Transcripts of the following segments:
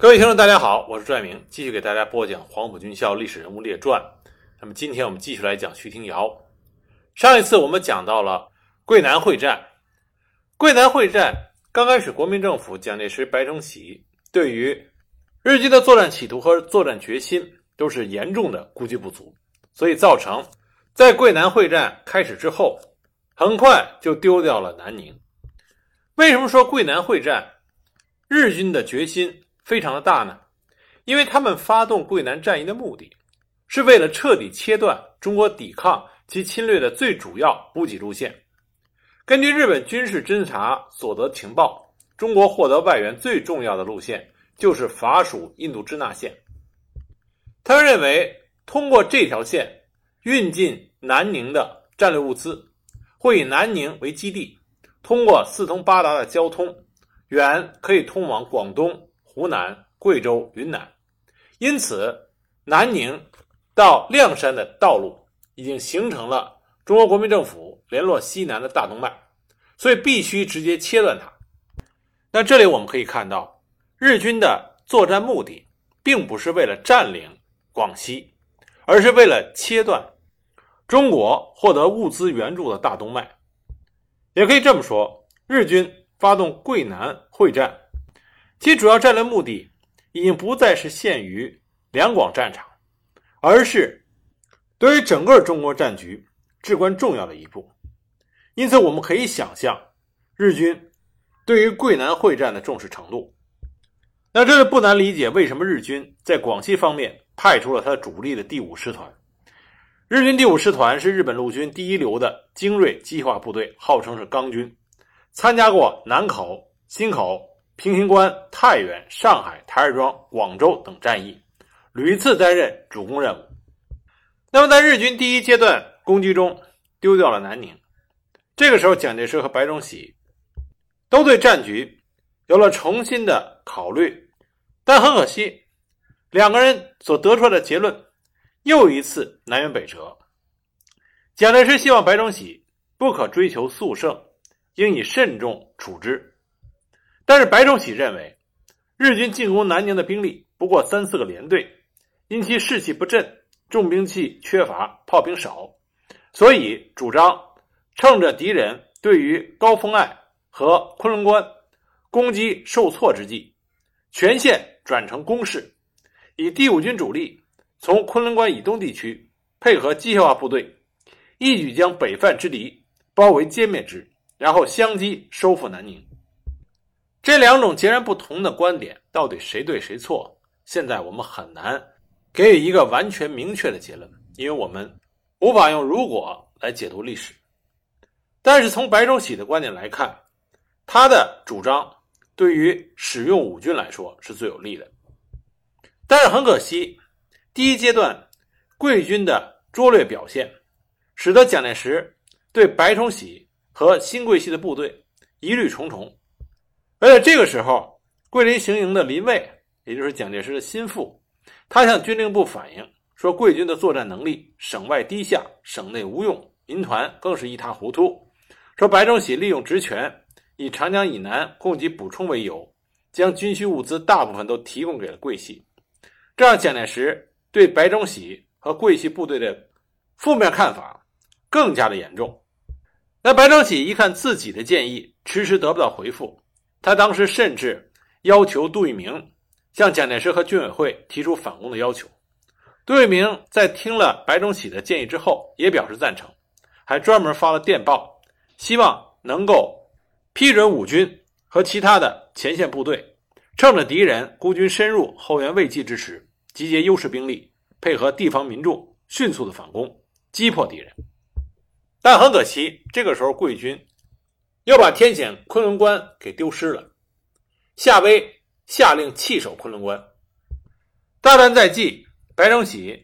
各位听众，大家好，我是朱爱明，继续给大家播讲《黄埔军校历史人物列传》。那么今天我们继续来讲徐廷瑶。上一次我们讲到了桂南会战，桂南会战刚开始，国民政府蒋介石、白崇禧对于日军的作战企图和作战决心都是严重的估计不足，所以造成在桂南会战开始之后，很快就丢掉了南宁。为什么说桂南会战日军的决心非常的大呢？因为他们发动桂南战役的目的，是为了彻底切断中国抵抗其侵略的最主要补给路线。根据日本军事侦察所得情报，中国获得外援最重要的路线就是法属印度支那线。他认为，通过这条线运进南宁的战略物资，会以南宁为基地。通过四通八达的交通，远可以通往广东、湖南、贵州、云南，因此南宁到亮山的道路已经形成了中国国民政府联络西南的大动脉，所以必须直接切断它。那这里我们可以看到，日军的作战目的并不是为了占领广西，而是为了切断中国获得物资援助的大动脉。也可以这么说，日军发动桂南会战，其主要战略目的已经不再是限于两广战场，而是对于整个中国战局至关重要的一步。因此，我们可以想象日军对于桂南会战的重视程度。那这就不难理解为什么日军在广西方面派出了他的主力的第五师团。日军第五师团是日本陆军第一流的精锐机械化部队，号称是钢军，参加过南口、忻口、平型关、太原、上海、台儿庄、广州等战役，屡次担任主攻任务。那么，在日军第一阶段攻击中丢掉了南宁，这个时候，蒋介石和白崇禧都对战局有了重新的考虑，但很可惜，两个人所得出来的结论。又一次南辕北辙。蒋介石希望白崇禧不可追求速胜，应以慎重处之。但是白崇禧认为，日军进攻南宁的兵力不过三四个连队，因其士气不振，重兵器缺乏，炮兵少，所以主张趁着敌人对于高峰隘和昆仑关攻击受挫之际，全线转成攻势，以第五军主力。从昆仑关以东地区配合机械化部队，一举将北犯之敌包围歼灭之，然后相机收复南宁。这两种截然不同的观点，到底谁对谁错？现在我们很难给予一个完全明确的结论，因为我们无法用“如果”来解读历史。但是从白崇禧的观点来看，他的主张对于使用五军来说是最有利的。但是很可惜。第一阶段，桂军的拙劣表现，使得蒋介石对白崇禧和新桂系的部队疑虑重重。而且这个时候，桂林行营的林蔚，也就是蒋介石的心腹，他向军令部反映说，桂军的作战能力省外低下，省内无用，民团更是一塌糊涂。说白崇禧利用职权，以长江以南供给补充为由，将军需物资大部分都提供给了桂系，这让蒋介石。对白崇禧和桂系部队的负面看法更加的严重。那白崇禧一看自己的建议迟迟得不到回复，他当时甚至要求杜聿明向蒋介石和军委会提出反攻的要求。杜聿明在听了白崇禧的建议之后，也表示赞成，还专门发了电报，希望能够批准五军和其他的前线部队，趁着敌人孤军深入、后援未济之时。集结优势兵力，配合地方民众，迅速的反攻，击破敌人。但很可惜，这个时候桂军又把天险昆仑关给丢失了。夏威下令弃守昆仑关。大战在即，白崇禧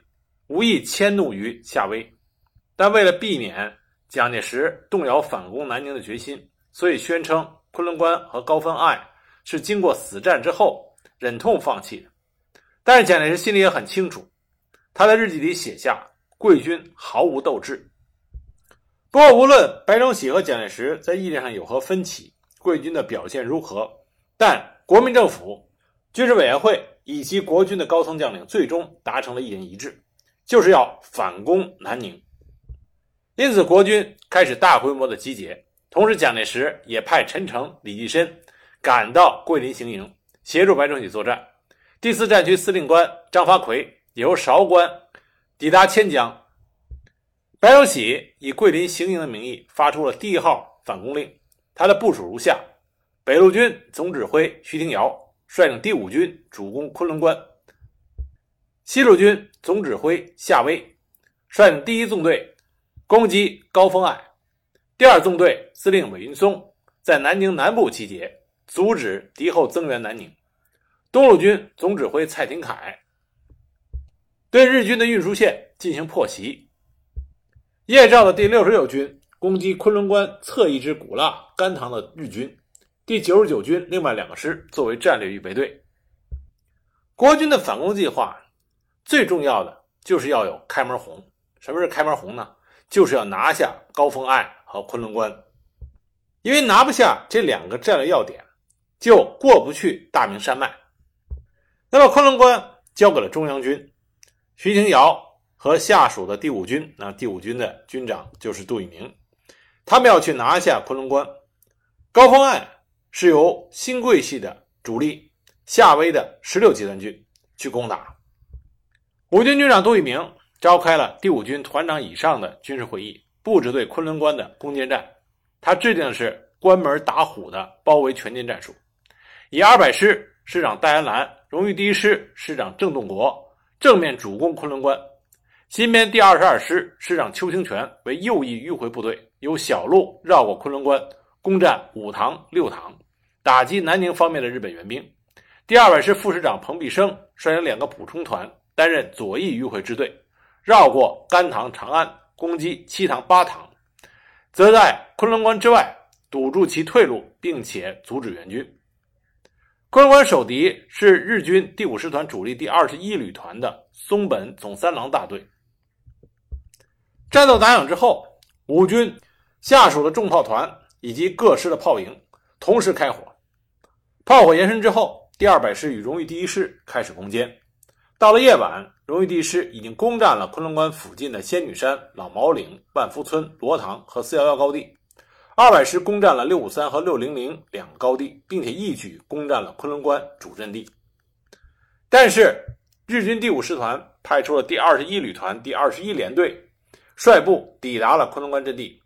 无意迁怒于夏威，但为了避免蒋介石动摇反攻南宁的决心，所以宣称昆仑关和高分隘是经过死战之后忍痛放弃的。但是蒋介石心里也很清楚，他在日记里写下：“贵军毫无斗志。”不过，无论白崇禧和蒋介石在意见上有何分歧，桂军的表现如何，但国民政府军事委员会以及国军的高层将领最终达成了一人一致，就是要反攻南宁。因此，国军开始大规模的集结，同时蒋介石也派陈诚、李济深赶到桂林行营，协助白崇禧作战。第四战区司令官张发奎也由韶关抵达千江。白崇禧以桂林行营的名义发出了第一号反攻令，他的部署如下：北路军总指挥徐廷瑶率领第五军主攻昆仑关；西路军总指挥夏威率领第一纵队攻击高峰隘；第二纵队司令韦云松在南宁南部集结，阻止敌后增援南宁；东路军总指挥蔡廷锴对日军的运输线进行破袭。叶兆的第六十六军攻击昆仑关侧翼之古腊甘棠的日军，第九十九军另外两个师作为战略预备队。国军的反攻计划最重要的就是要有开门红。什么是开门红呢？就是要拿下高峰隘和昆仑关，因为拿不下这两个战略要点，就过不去大明山脉。那么昆仑关交给了中央军，徐廷瑶。和下属的第五军，那第五军的军长就是杜聿明，他们要去拿下昆仑关。高峰案是由新桂系的主力夏威的十六集团军去攻打。五军军长杜聿明召开了第五军团长以上的军事会议，布置对昆仑关的攻坚战。他制定的是关门打虎的包围全歼战术，以二百师师长戴安澜、荣誉第一师师长郑洞国正面主攻昆仑关。新编第二十二师师长邱清泉为右翼迂回部队，由小路绕过昆仑关，攻占五塘、六塘，打击南宁方面的日本援兵。第二百师副师长彭必生率领两个补充团，担任左翼迂回支队，绕过甘塘、长安，攻击七塘、八塘，则在昆仑关之外堵住其退路，并且阻止援军。昆仑关守敌是日军第五师团主力第二十一旅团的松本总三郎大队。战斗打响之后，五军下属的重炮团以及各师的炮营同时开火，炮火延伸之后，第二百师与荣誉第一师开始攻坚。到了夜晚，荣誉第一师已经攻占了昆仑关附近的仙女山、老毛岭、万福村、罗塘和四幺幺高地；二百师攻占了六五三和六零零两个高地，并且一举攻占了昆仑关主阵地。但是，日军第五师团派出了第二十一旅团第二十一联队。率部抵达了昆仑关阵地，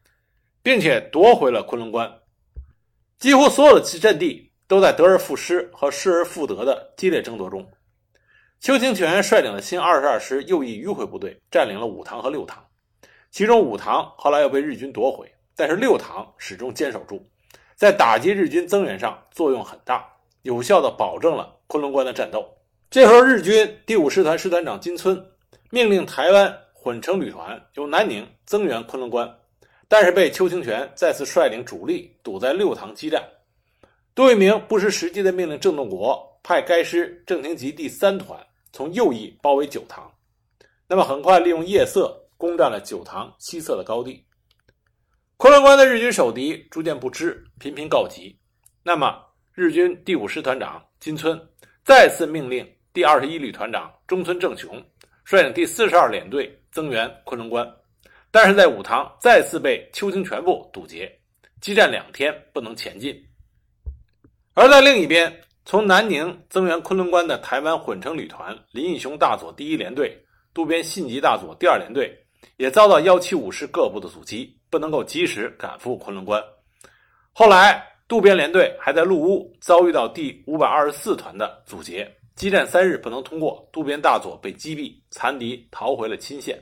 并且夺回了昆仑关。几乎所有的阵地都在得而复失和失而复得的激烈争夺中。邱清泉率领的新二十二师右翼迂回部队占领了五塘和六塘，其中五塘后来又被日军夺回，但是六塘始终坚守住，在打击日军增援上作用很大，有效地保证了昆仑关的战斗。这时候，日军第五师团师团长金村命令台湾。混成旅团由南宁增援昆仑关，但是被邱清泉再次率领主力堵在六塘激战。杜聿明不失时机的命令郑洞国派该师郑廷吉第三团从右翼包围九塘，那么很快利用夜色攻占了九塘西侧的高地。昆仑关的日军守敌逐渐不支，频频告急。那么日军第五师团长金村再次命令第二十一旅团长中村正雄率领第四十二联队。增援昆仑关，但是在五塘再次被邱清泉部堵截，激战两天不能前进。而在另一边，从南宁增援昆仑关的台湾混成旅团林义雄大佐第一联队、渡边信吉大佐第二联队，也遭到幺七五师各部的阻击，不能够及时赶赴昆仑关。后来，渡边联队还在陆屋遭遇到第五百二十四团的阻截。激战三日不能通过，渡边大佐被击毙，残敌逃回了钦县。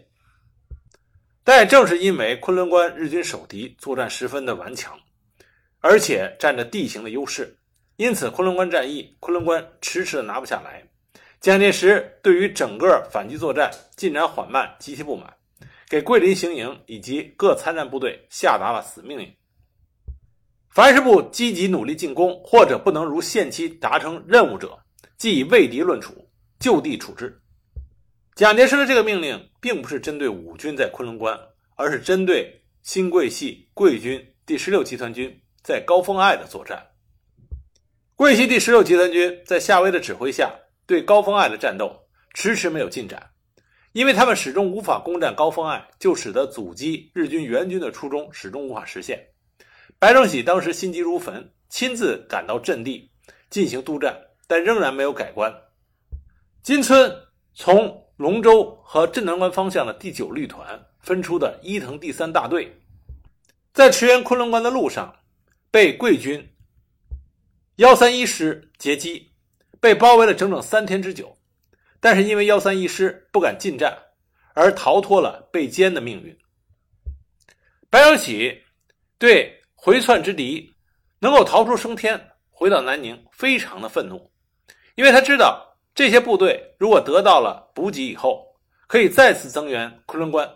但也正是因为昆仑关日军守敌作战十分的顽强，而且占着地形的优势，因此昆仑关战役，昆仑关迟迟的拿不下来。蒋介石对于整个反击作战进展缓慢极其不满，给桂林行营以及各参战部队下达了死命令：凡是不积极努力进攻，或者不能如限期达成任务者。即以畏敌论处，就地处置。蒋介石的这个命令，并不是针对五军在昆仑关，而是针对新桂系桂军第十六集团军在高峰隘的作战。桂系第十六集团军在夏威的指挥下，对高峰隘的战斗迟迟没有进展，因为他们始终无法攻占高峰隘，就使得阻击日军援军的初衷始终无法实现。白崇禧当时心急如焚，亲自赶到阵地进行督战，但仍然没有改观。金村从龙州和镇南关方向的第九旅团分出的伊藤第三大队，在驰援昆仑关的路上，被桂军。幺三一师截击，被包围了整整三天之久，但是因为幺三一师不敢进战，而逃脱了被歼的命运。白崇禧对回窜之敌能够逃出升天，回到南宁，非常的愤怒，因为他知道这些部队如果得到了补给以后，可以再次增援昆仑关，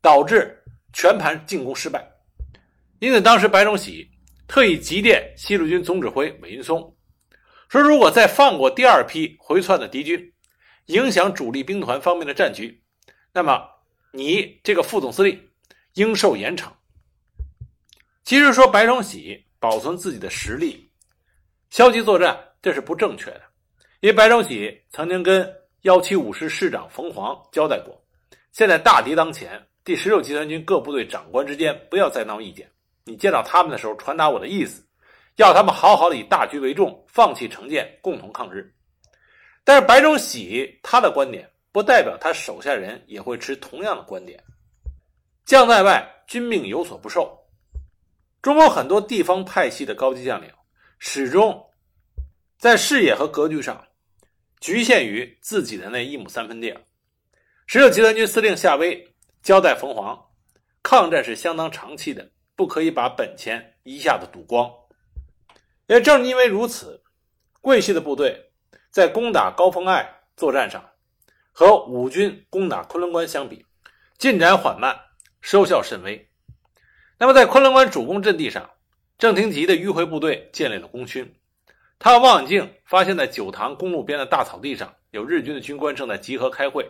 导致全盘进攻失败。因此，当时白崇禧。特意急电西路军总指挥韦云松，说：“如果再放过第二批回窜的敌军，影响主力兵团方面的战局，那么你这个副总司令应受严惩。”其实说白崇禧保存自己的实力，消极作战，这是不正确的。因为白崇禧曾经跟幺七五师师长冯黄交代过，现在大敌当前，第十六集团军各部队长官之间不要再闹意见。你见到他们的时候，传达我的意思，要他们好好的以大局为重，放弃成见，共同抗日。但是白崇禧他的观点，不代表他手下人也会持同样的观点。将在外，军命有所不受。中国很多地方派系的高级将领，始终在视野和格局上局限于自己的那一亩三分地。十六集团军司令夏威交代冯黄，抗战是相当长期的。不可以把本钱一下子赌光。也正因为如此，桂系的部队在攻打高峰隘作战上，和五军攻打昆仑关相比，进展缓慢，收效甚微。那么，在昆仑关主攻阵地上，郑廷吉的迂回部队建立了功勋。他望远镜发现，在九塘公路边的大草地上，有日军的军官正在集合开会，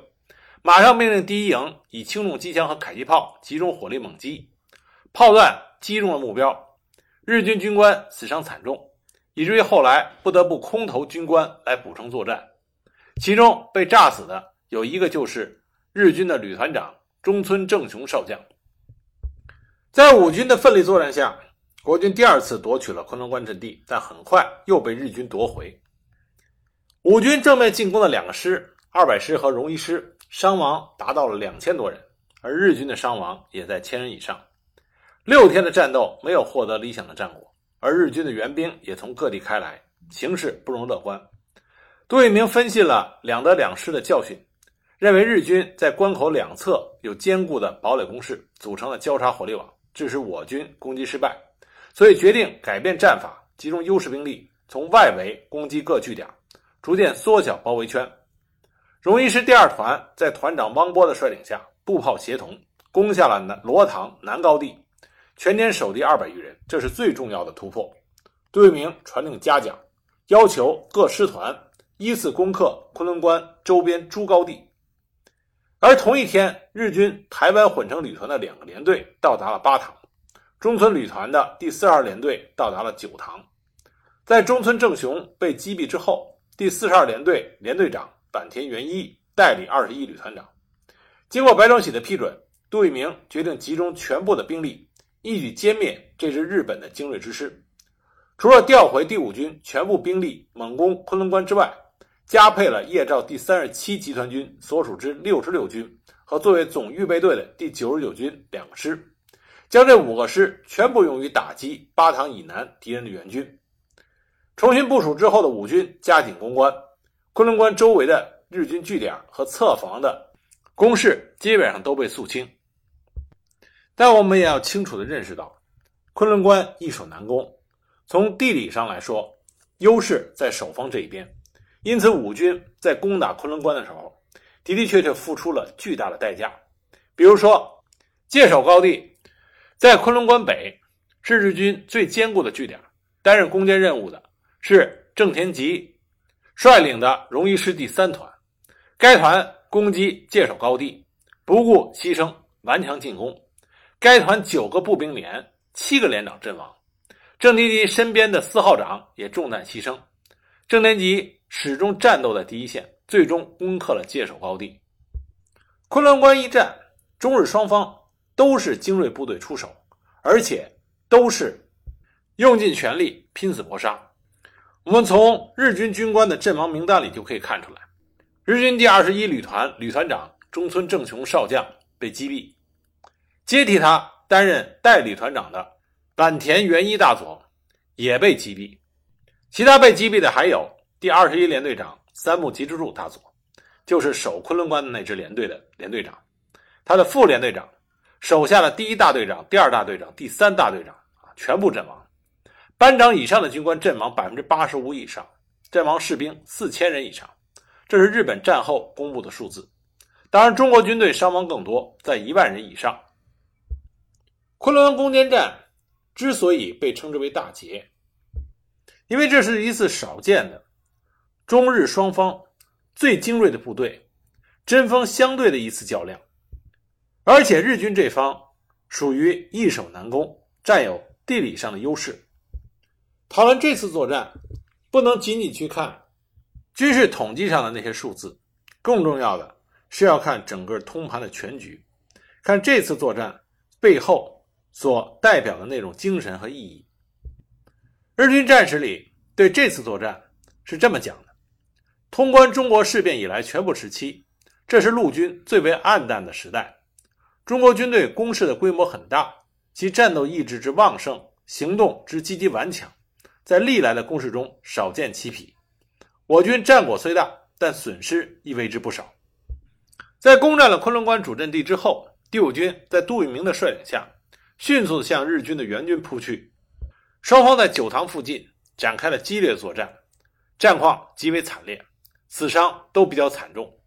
马上命令第一营以轻重机枪和迫击炮集中火力猛击。炮弹击中了目标，日军军官死伤惨重，以至于后来不得不空投军官来补充作战。其中被炸死的有一个就是日军的旅团长中村正雄少将。在五军的奋力作战下，国军第二次夺取了昆仑关阵地，但很快又被日军夺回。五军正面进攻的两个师，二百师和荣一师，伤亡达到了两千多人，而日军的伤亡也在千人以上。六天的战斗没有获得理想的战果，而日军的援兵也从各地开来，形势不容乐观。杜聿明分析了两德两失的教训，认为日军在关口两侧有坚固的堡垒工事，组成了交叉火力网，致使我军攻击失败，所以决定改变战法，集中优势兵力从外围攻击各据点，逐渐缩小包围圈。荣一师第二团在团长汪波的率领下，步炮协同攻下了南罗塘南高地。全年守敌二百余人，这是最重要的突破。杜聿明传令嘉奖，要求各师团依次攻克昆仑关周边诸高地。而同一天，日军台湾混成旅团的两个连队到达了八塘，中村旅团的第四十二联队到达了九塘。在中村正雄被击毙之后，第四十二联队联队长坂田元一代理二十一旅团长。经过白崇禧的批准，杜聿明决定集中全部的兵力。一举歼灭这支日本的精锐之师，除了调回第五军全部兵力猛攻昆仑关之外，加配了叶兆第三十七集团军所属之六十六军和作为总预备队的第九十九军两个师，将这五个师全部用于打击巴塘以南敌人的援军。重新部署之后的五军加紧攻关，昆仑关周围的日军据点和侧防的工事基本上都被肃清。但我们也要清楚地认识到，昆仑关易守难攻。从地理上来说，优势在守方这一边，因此五军在攻打昆仑关的时候，的的确确付出了巨大的代价。比如说，界首高地在昆仑关北，是日军最坚固的据点。担任攻坚任务的是郑田吉率领的荣一师第三团，该团攻击界首高地，不顾牺牲，顽强进攻。该团九个步兵连、七个连长阵亡，郑天吉身边的四号长也中弹牺牲。郑天吉始终战斗在第一线，最终攻克了界首高地。昆仑关一战，中日双方都是精锐部队出手，而且都是用尽全力，拼死搏杀。我们从日军军官的阵亡名单里就可以看出来，日军第二十一旅团旅团长中村正雄少将被击毙，接替他担任代理团长的坂田元一大佐也被击毙。其他被击毙的还有第二十一联队长三木吉之助大佐，就是守昆仑关的那支连队的连队长，他的副连队长，手下的第一大队长、第二大队长、第三大队长啊，全部阵亡。班长以上的军官阵亡百分之八十五以上，阵亡士兵四千人以上，这是日本战后公布的数字。当然，中国军队伤亡更多，在一万人以上。昆仑攻坚战之所以被称之为大捷，因为这是一次少见的中日双方最精锐的部队针锋相对的一次较量，而且日军这方属于易守难攻，占有地理上的优势。讨论这次作战，不能仅仅去看军事统计上的那些数字，更重要的是要看整个通盘的全局，看这次作战背后所代表的那种精神和意义。日军战史里对这次作战是这么讲的：通关中国事变以来全部时期，这是陆军最为暗淡的时代。中国军队攻势的规模很大，其战斗意志之旺盛，行动之积极顽强。在历来的攻势中少见其匹，我军战果虽大，但损失亦为之不少。在攻占了昆仑关主阵地之后，第五军在杜聿明的率领下，迅速向日军的援军扑去。双方在九塘附近展开了激烈作战，战况极为惨烈，死伤都比较惨重。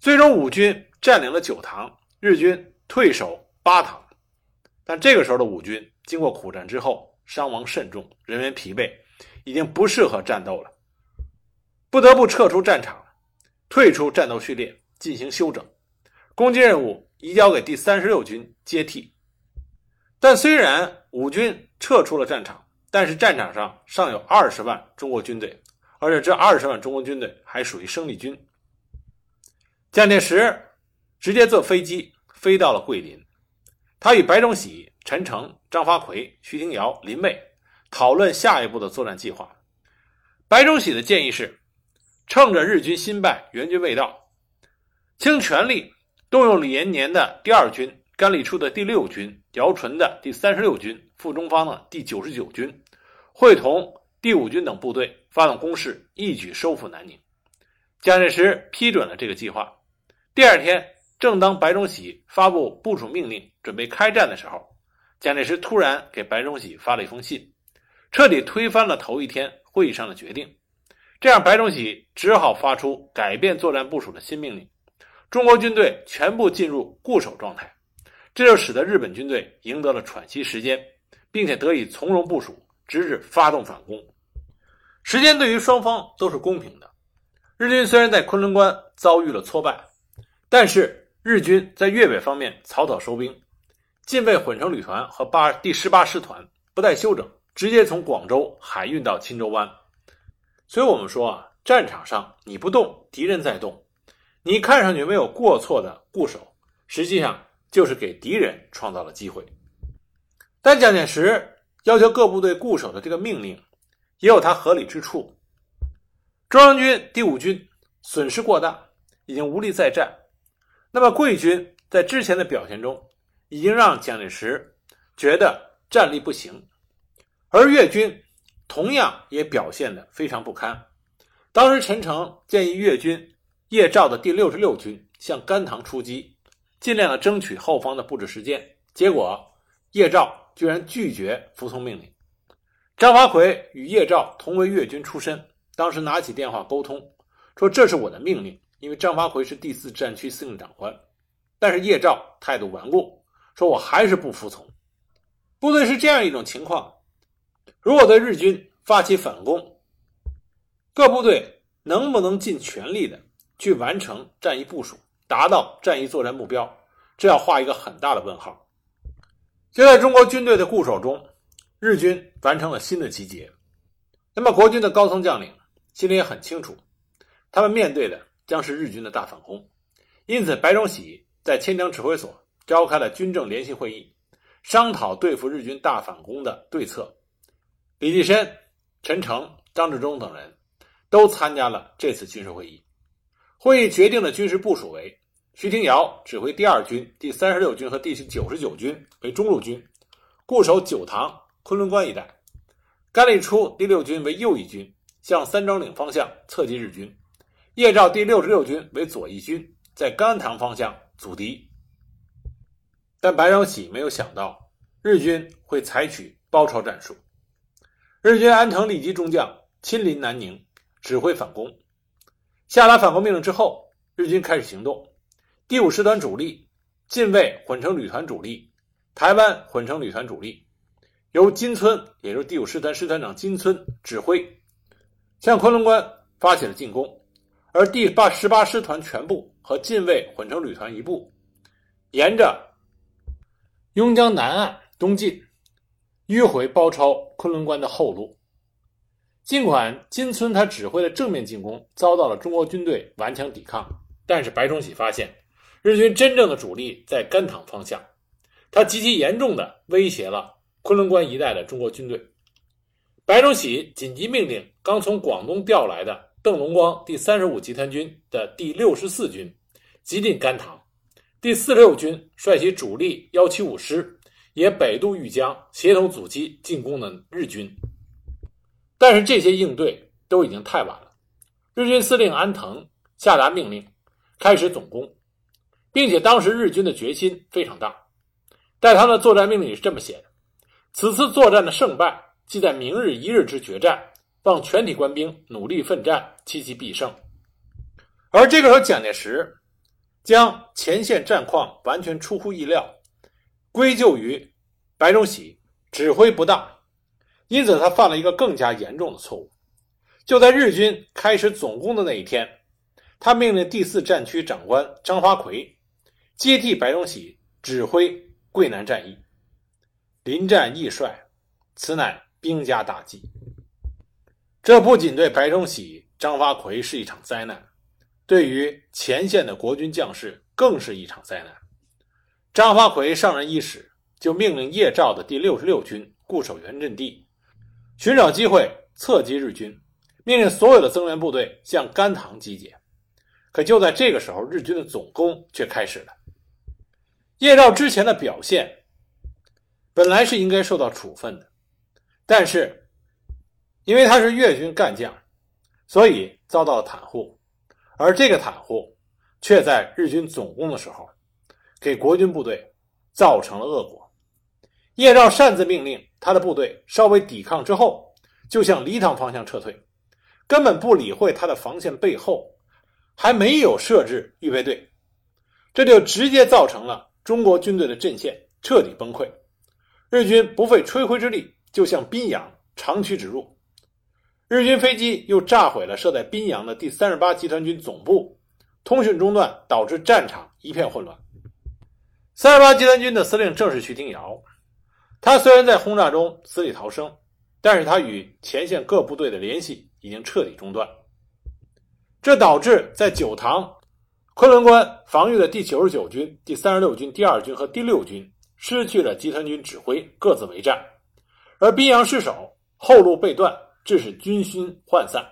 最终，五军占领了九塘，日军退守八塘。但这个时候的五军经过苦战之后，伤亡甚重，人员疲惫，已经不适合战斗了，不得不撤出战场，退出战斗序列进行休整，攻击任务移交给第三十六军接替。但虽然五军撤出了战场，但是战场上尚有二十万中国军队，而且这二十万中国军队还属于生力军。蒋介石直接坐飞机飞到了桂林，他与白崇禧。陈诚、张发奎、徐廷瑶、林蔚讨论下一步的作战计划。白崇禧的建议是：趁着日军新败、援军未到，倾全力动用李延年的第二军、甘立初的第六军、姚纯的第三十六军、傅中方的第九十九军，会同第五军等部队发动攻势，一举收复南宁。蒋介石批准了这个计划。第二天，正当白崇禧发布部署命令，准备开战的时候。蒋介石突然给白崇禧发了一封信，彻底推翻了头一天会议上的决定。这样，白崇禧只好发出改变作战部署的新命令：中国军队全部进入固守状态。这就使得日本军队赢得了喘息时间，并且得以从容部署，直至发动反攻。时间对于双方都是公平的。日军虽然在昆仑关遭遇了挫败，但是日军在粤北方面草草收兵。近卫混成旅团和八第十八师团不带休整，直接从广州海运到钦州湾。所以，我们说啊，战场上你不动，敌人在动；你看上去没有过错的固守，实际上就是给敌人创造了机会。但蒋介石要求各部队固守的这个命令，也有它合理之处。中央军第五军损失过大，已经无力再战。那么，桂军在之前的表现中，已经让蒋介石觉得战力不行，而粤军同样也表现得非常不堪。当时陈诚建议粤军叶兆的第六十六军向甘棠出击，尽量的争取后方的布置时间。结果叶兆居然拒绝服从命令。张发奎与叶兆同为粤军出身，当时拿起电话沟通，说这是我的命令，因为张发奎是第四战区司令长官。但是叶兆态度顽固。说我还是不服从，部队是这样一种情况：如果对日军发起反攻，各部队能不能尽全力的去完成战役部署，达到战役作战目标，这要画一个很大的问号。就在中国军队的固守中，日军完成了新的集结。那么，国军的高层将领心里也很清楚，他们面对的将是日军的大反攻。因此，白崇禧在千江指挥所召开了军政联席会议，商讨对付日军大反攻的对策。李济深、陈诚、张治中等人都参加了这次军事会议。会议决定的军事部署为：徐廷瑶指挥第二军、第三十六军和第九十九军为中路军，固守九塘、昆仑关一带。甘立初第六军为右翼军，向三张岭方向侧击日军；叶兆第六十六军为左翼军，在甘塘方向阻敌。但白崇禧没有想到，日军会采取包抄战术。日军安藤利吉中将亲临南宁，指挥反攻。下达反攻命令之后，日军开始行动。第五师团主力、近卫混成旅团主力、台湾混成旅团主力。由金村，也就是第五师团师团长金村指挥，向昆仑关发起了进攻，而第八十八师团全部和近卫混成旅团一部，沿着邕江南岸东进，迂回包抄昆仑关的后路。尽管金村他指挥的正面进攻遭到了中国军队顽强抵抗，但是白崇禧发现日军真正的主力在甘棠方向，他极其严重的威胁了。昆仑关一带的中国军队，白崇禧紧急命令刚从广东调来的邓龙光第三十五集团军的第六十四军急进甘棠，第四十六军率其主力幺七五师也北渡豫江，协同阻击进攻的日军。但是这些应对都已经太晚了。日军司令安藤下达命令，开始总攻，并且当时日军的决心非常大，在他的作战命令里是这么写的。此次作战的胜败，即在明日一日之决战，望全体官兵努力奋战，期其必胜。而这个时候，蒋介石将前线战况完全出乎意料归咎于白崇禧指挥不当，因此他犯了一个更加严重的错误。就在日军开始总攻的那一天，他命令第四战区长官张发奎接替白崇禧指挥桂南战役。临战易帅，此乃兵家大忌。这不仅对白崇禧、张发奎是一场灾难，对于前线的国军将士更是一场灾难。张发奎上任伊始，就命令叶兆的第六十六军固守原阵地，寻找机会侧击日军，命令所有的增援部队向甘棠集结。可就在这个时候，日军的总攻却开始了。叶兆之前的表现。本来是应该受到处分的，但是因为他是粤军干将，所以遭到了袒护，而这个袒护却在日军总攻的时候给国军部队造成了恶果。叶兆擅自命令他的部队稍微抵抗之后，就向黎塘方向撤退，根本不理会他的防线背后还没有设置预备队，这就直接造成了中国军队的阵线彻底崩溃。日军不费吹灰之力就向宾阳长驱直入，日军飞机又炸毁了设在宾阳的第三十八集团军总部，通讯中断，导致战场一片混乱。三十八集团军的司令正是徐廷瑶，他虽然在轰炸中死里逃生，但是他与前线各部队的联系已经彻底中断，这导致在九塘、昆仑关防御的第九十九军、第三十六军第二军和第六军。失去了集团军指挥，各自为战，而宾阳失守，后路被断，致使军心涣散，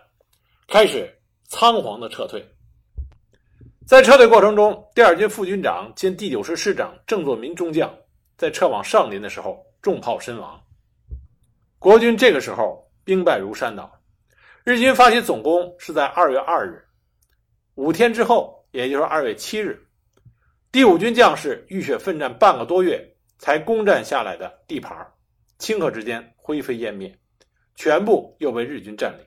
开始仓皇的撤退。在撤退过程中，第二军副军长兼第九师师长郑作民中将在撤往上林的时候中炮身亡。国军这个时候兵败如山倒。日军发起总攻是在二月二日，五天之后，也就是二月七日，第五军将士浴血奋战半个多月。才攻占下来的地盘，顷刻之间灰飞烟灭，全部又被日军占领。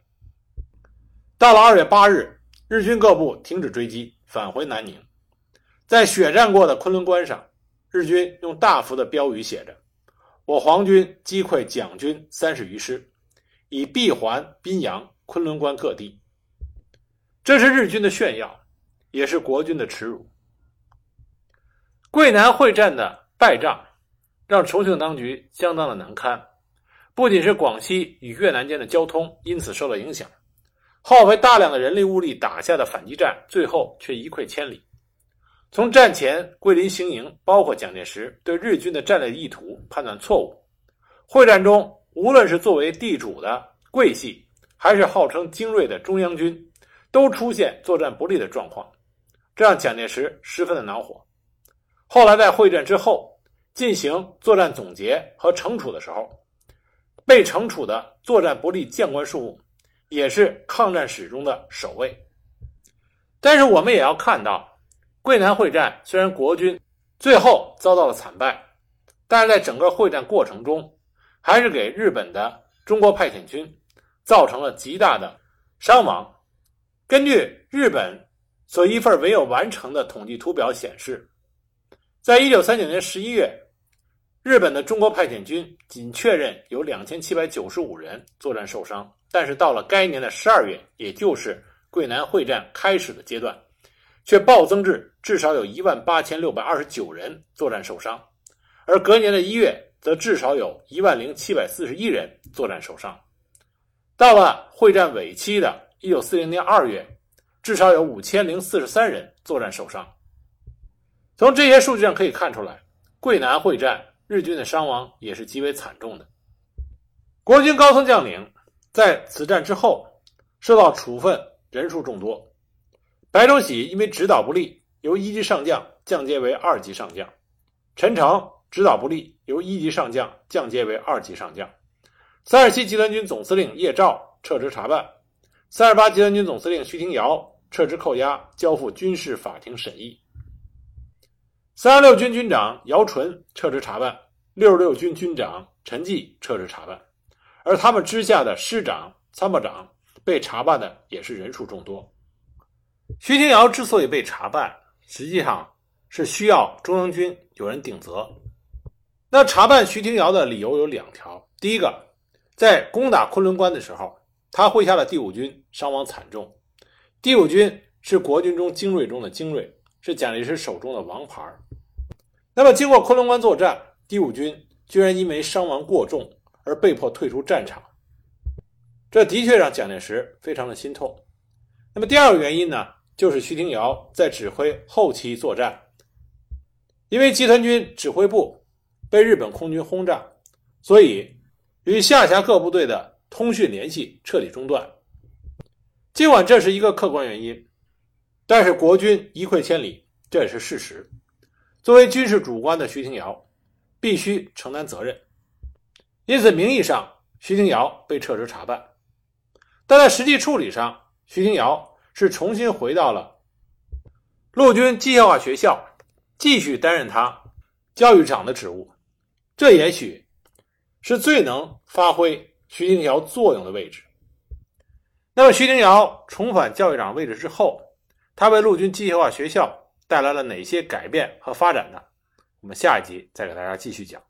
到了二月八日，日军各部停止追击，返回南宁。在血战过的昆仑关上，日军用大幅的标语写着：“我皇军击溃蒋军三十余师，以闭环宾阳、昆仑关各地。”这是日军的炫耀，也是国军的耻辱。桂南会战的败仗。让重庆当局相当的难堪，不仅是广西与越南间的交通因此受到影响，耗费大量的人力物力打下的反击战，最后却一溃千里。从战前桂林行营，包括蒋介石对日军的战略意图判断错误。会战中，无论是作为地主的桂系，还是号称精锐的中央军，都出现作战不利的状况，这让蒋介石十分的恼火。后来在会战之后进行作战总结和惩处的时候，被惩处的作战不利将官数目也是抗战史中的首位。但是我们也要看到。桂南会战虽然国军最后遭到了惨败，但是在整个会战过程中，还是给日本的中国派遣军造成了极大的伤亡。根据日本所一份没有完成的统计图表显示，在一九三九年十一月，日本的中国派遣军仅确认有两千七百九十五人作战受伤，但是到了该年的十二月，也就是桂南会战开始的阶段。却暴增至至少有一万八千六百二十九人作战受伤，而隔年的一月，则至少有一万零七百四十一人作战受伤。到了会战尾期的一九四零年二月，至少有五千零四十三人作战受伤。从这些数据上可以看出来，桂南会战日军的伤亡也是极为惨重的。国军高层将领在此战之后受到处分，人数众多。白崇禧因为指导不力，由一级上将降阶为二级上将；陈诚指导不力，由一级上将降阶为二级上将；三十七集团军总司令叶兆撤职查办；三十八集团军总司令徐廷瑶撤职扣押，交付军事法庭审议；三十六军军长姚纯撤职查办；六十六军军长陈济撤职查办，而他们之下的师长、参谋长被查办的也是人数众多。徐廷瑶之所以被查办，实际上是需要中央军有人顶责。那查办徐廷瑶的理由有两条：第一个，在攻打昆仑关的时候，他麾下的第五军伤亡惨重。第五军是国军中精锐中的精锐，是蒋介石手中的王牌。那么，经过昆仑关作战，第五军居然因为伤亡过重而被迫退出战场，这的确让蒋介石非常的心痛。那么，第二个原因呢？就是徐廷瑶在指挥后期作战，因为集团军指挥部被日本空军轰炸，所以与下辖各部队的通讯联系彻底中断。尽管这是一个客观原因，但是国军一溃千里，这也是事实。作为军事主官的徐廷瑶必须承担责任，因此名义上徐廷瑶被撤职查办，但在实际处理上，徐廷瑶。是重新回到了陆军机械化学校，继续担任他教育长的职务。这也许是最能发挥徐廷瑶作用的位置。那么，徐廷瑶重返教育长位置之后，他为陆军机械化学校带来了哪些改变和发展呢？我们下一集再给大家继续讲。